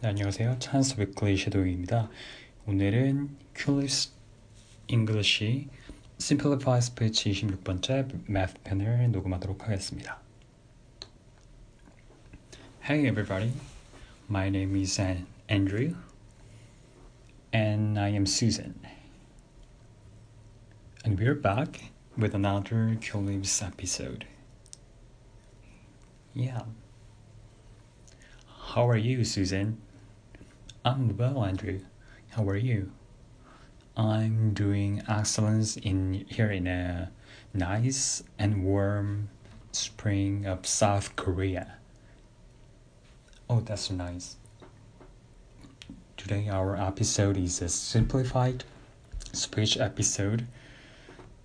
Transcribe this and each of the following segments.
네, 안녕하세요. 찬스 위클리 섀도우입니다. 오늘은 큐리스 잉글리시 Simplify Speech 26번째 Math 편을 녹음하도록 하겠습니다. Hey everybody, my name is Andrew and I am Susan. And we're back with another Culips episode. Yeah. How are you, Susan? I'm well, Andrew. How are you? I'm doing excellent in here in a nice and warm spring of South Korea. Oh, that's nice. Today our episode is a simplified speech episode.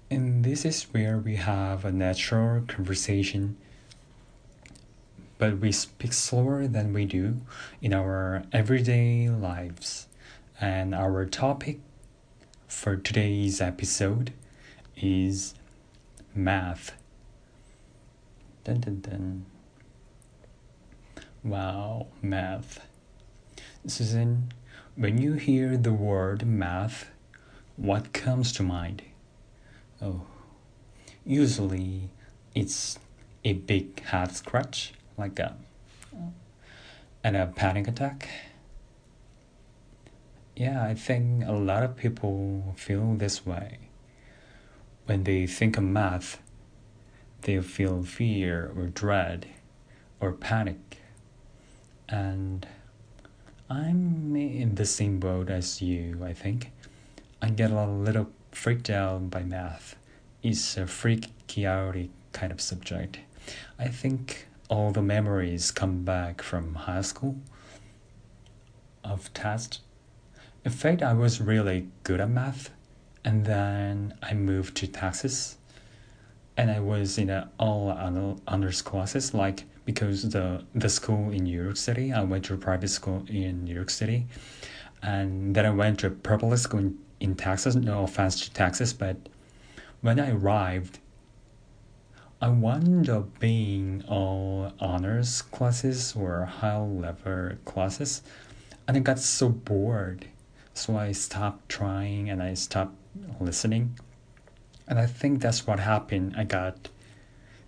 And this is where we have a natural conversation but we speak slower than we do in our everyday lives. And our topic for today's episode is math. Dun dun dun. Wow, math. Susan, when you hear the word math, what comes to mind? Oh, usually it's a big head scratch like a and a panic attack. Yeah, I think a lot of people feel this way. When they think of math, they feel fear or dread or panic. And I'm in the same boat as you, I think. I get a little freaked out by math. It's a freaky, chaotic kind of subject. I think all the memories come back from high school of test. In fact, I was really good at math, and then I moved to Texas, and I was in a all honors classes, like because the the school in New York City, I went to a private school in New York City, and then I went to a public school in, in Texas. No offense to Texas, but when I arrived I wound up being all honors classes or high level classes, and I got so bored. So I stopped trying and I stopped listening. And I think that's what happened. I got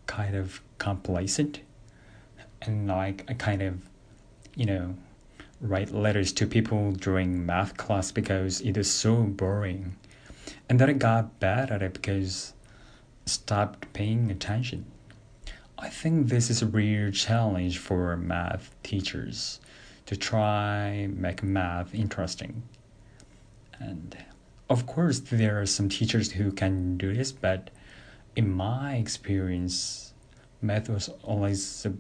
kind of complacent and like I kind of, you know, write letters to people during math class because it is so boring. And then I got bad at it because stopped paying attention. I think this is a real challenge for math teachers to try make math interesting. And of course there are some teachers who can do this, but in my experience, math was always a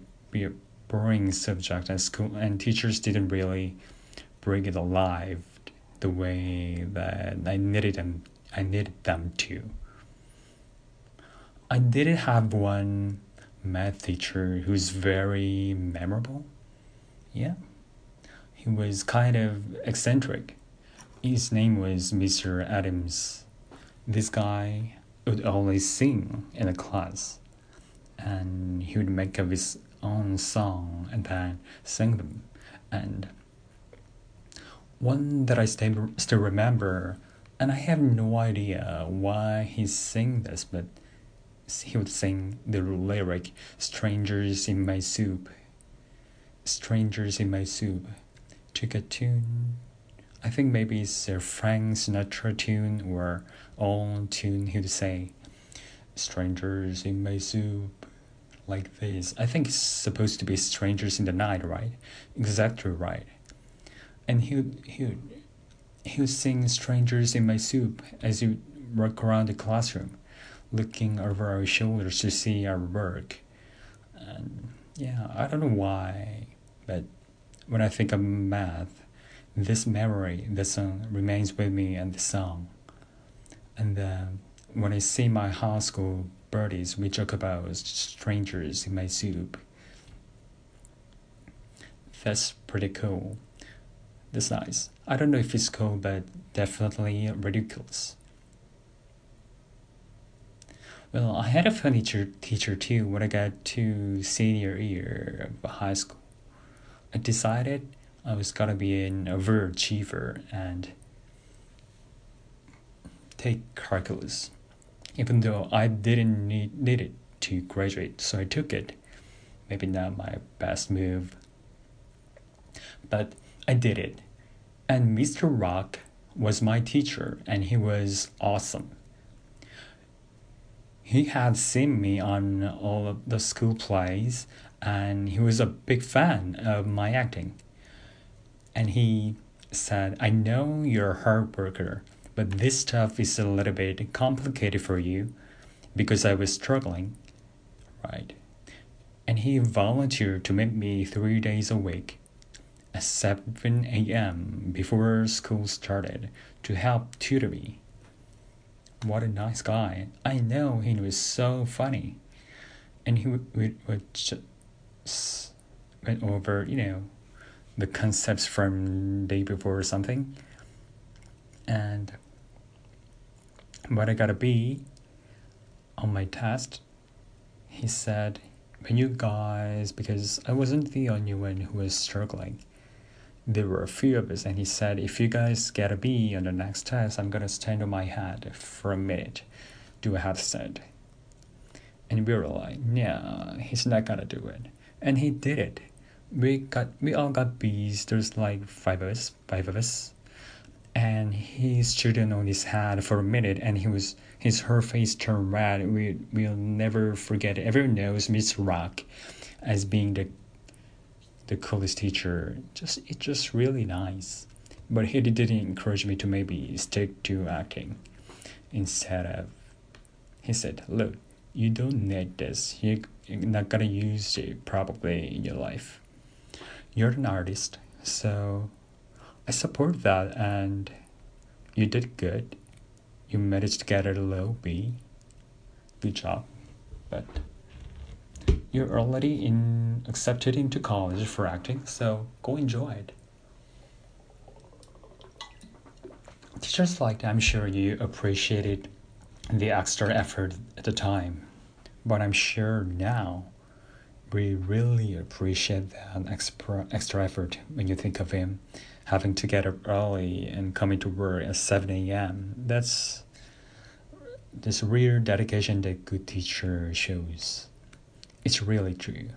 boring subject at school and teachers didn't really bring it alive the way that I needed them I needed them to. I didn't have one math teacher who's very memorable. Yeah. He was kind of eccentric. His name was Mr. Adams. This guy would always sing in a class and he would make up his own song and then sing them. And one that I still remember, and I have no idea why he sang this, but he would sing the lyric strangers in my soup strangers in my soup took a tune. I think maybe it's a frank sinatra tune or old tune he would say strangers in my soup like this. I think it's supposed to be strangers in the night right? Exactly right. And he would he would he would sing strangers in my soup as you walk around the classroom looking over our shoulders to see our work. And yeah, I don't know why, but when I think of math, this memory, this song remains with me and the song. And uh, when I see my high school birdies, we joke about strangers in my soup. That's pretty cool. That's nice. I don't know if it's cool, but definitely ridiculous. Well, I had a teacher, teacher too when I got to senior year of high school. I decided I was gonna be an overachiever and take calculus, even though I didn't need, need it to graduate, so I took it. Maybe not my best move, but I did it. And Mr. Rock was my teacher, and he was awesome. He had seen me on all of the school plays, and he was a big fan of my acting. And he said, I know you're a hard worker, but this stuff is a little bit complicated for you because I was struggling, right? And he volunteered to meet me three days a week at 7 a.m. before school started to help tutor me. What a nice guy. I know he was so funny. And he would, would, just went over, you know, the concepts from day before or something. And what I gotta be on my test, he said, when you guys, because I wasn't the only one who was struggling, there were a few of us, and he said, if you guys get a B on the next test, I'm gonna stand on my head for a minute, do a headstand. And we were like, yeah, he's not gonna do it. And he did it we got we all got bees. There's like five of us, five of us, and he stood on his head for a minute, and he was his her face turned red. We we'll never forget. It. Everyone knows Miss Rock as being the the coolest teacher. Just it's just really nice. But he didn't encourage me to maybe stick to acting instead of. He said, "Look, you don't need this. You're not gonna use it probably in your life." you're an artist, so I support that and you did good. You managed to get a low B. Good job. But you're already in accepted into college for acting, so go enjoy it. Teachers like I'm sure you appreciated the extra effort at the time, but I'm sure now we really appreciate that extra, extra effort when you think of him having to get up early and coming to work at 7 a.m. That's this real dedication that good teacher shows. It's really true.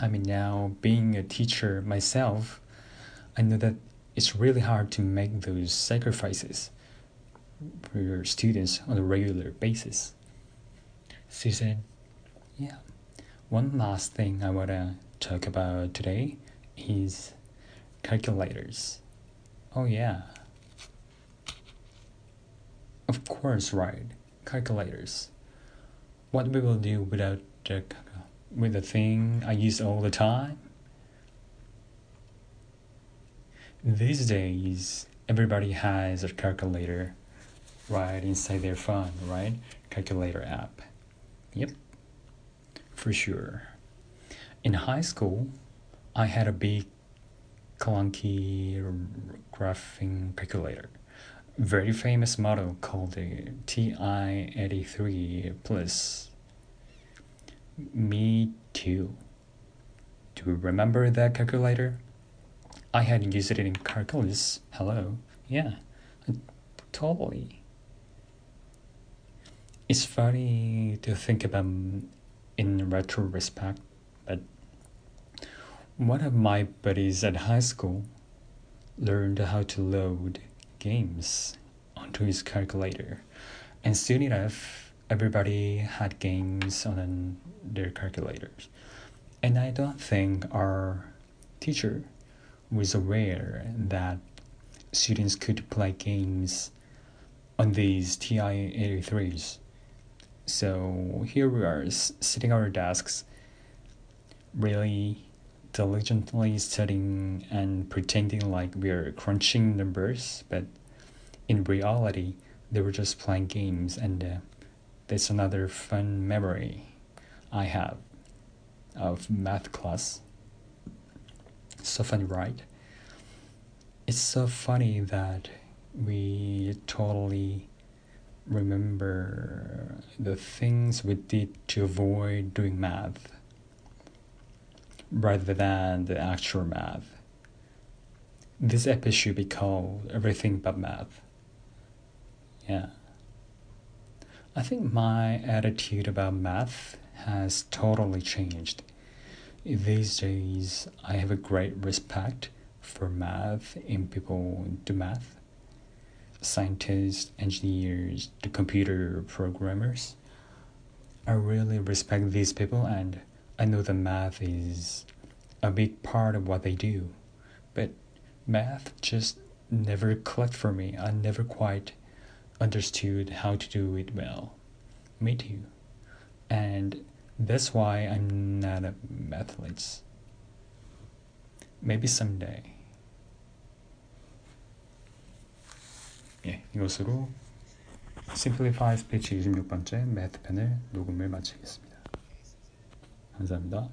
I mean, now being a teacher myself, I know that it's really hard to make those sacrifices for your students on a regular basis. Susan, yeah. One last thing I want to talk about today is calculators. Oh, yeah. Of course, right. Calculators. What we will do without the with the thing I use all the time? These days, everybody has a calculator right inside their phone, right? Calculator app. Yep for sure. In high school, I had a big clunky graphing calculator. Very famous model called the TI-83 Plus. Me too. Do you remember that calculator? I had used it in calculus. Hello. Yeah, totally. It's funny to think about in retrospect, but one of my buddies at high school learned how to load games onto his calculator. And soon enough, everybody had games on their calculators. And I don't think our teacher was aware that students could play games on these TI 83s. So here we are sitting at our desks, really diligently studying and pretending like we're crunching numbers, but in reality, they were just playing games, and uh, that's another fun memory I have of math class. So funny, right? It's so funny that we totally remember the things we did to avoid doing math rather than the actual math. this episode should be called Everything But Math. Yeah. I think my attitude about math has totally changed. These days, I have a great respect for math in people do math. Scientists, engineers, the computer programmers. I really respect these people and I know that math is a big part of what they do. But math just never clicked for me. I never quite understood how to do it well. Me too. And that's why I'm not a mathlete. Maybe someday. 예, 이것으로 Simplify 스피치 26번째 매트 편을 녹음을 마치겠습니다. 감사합니다.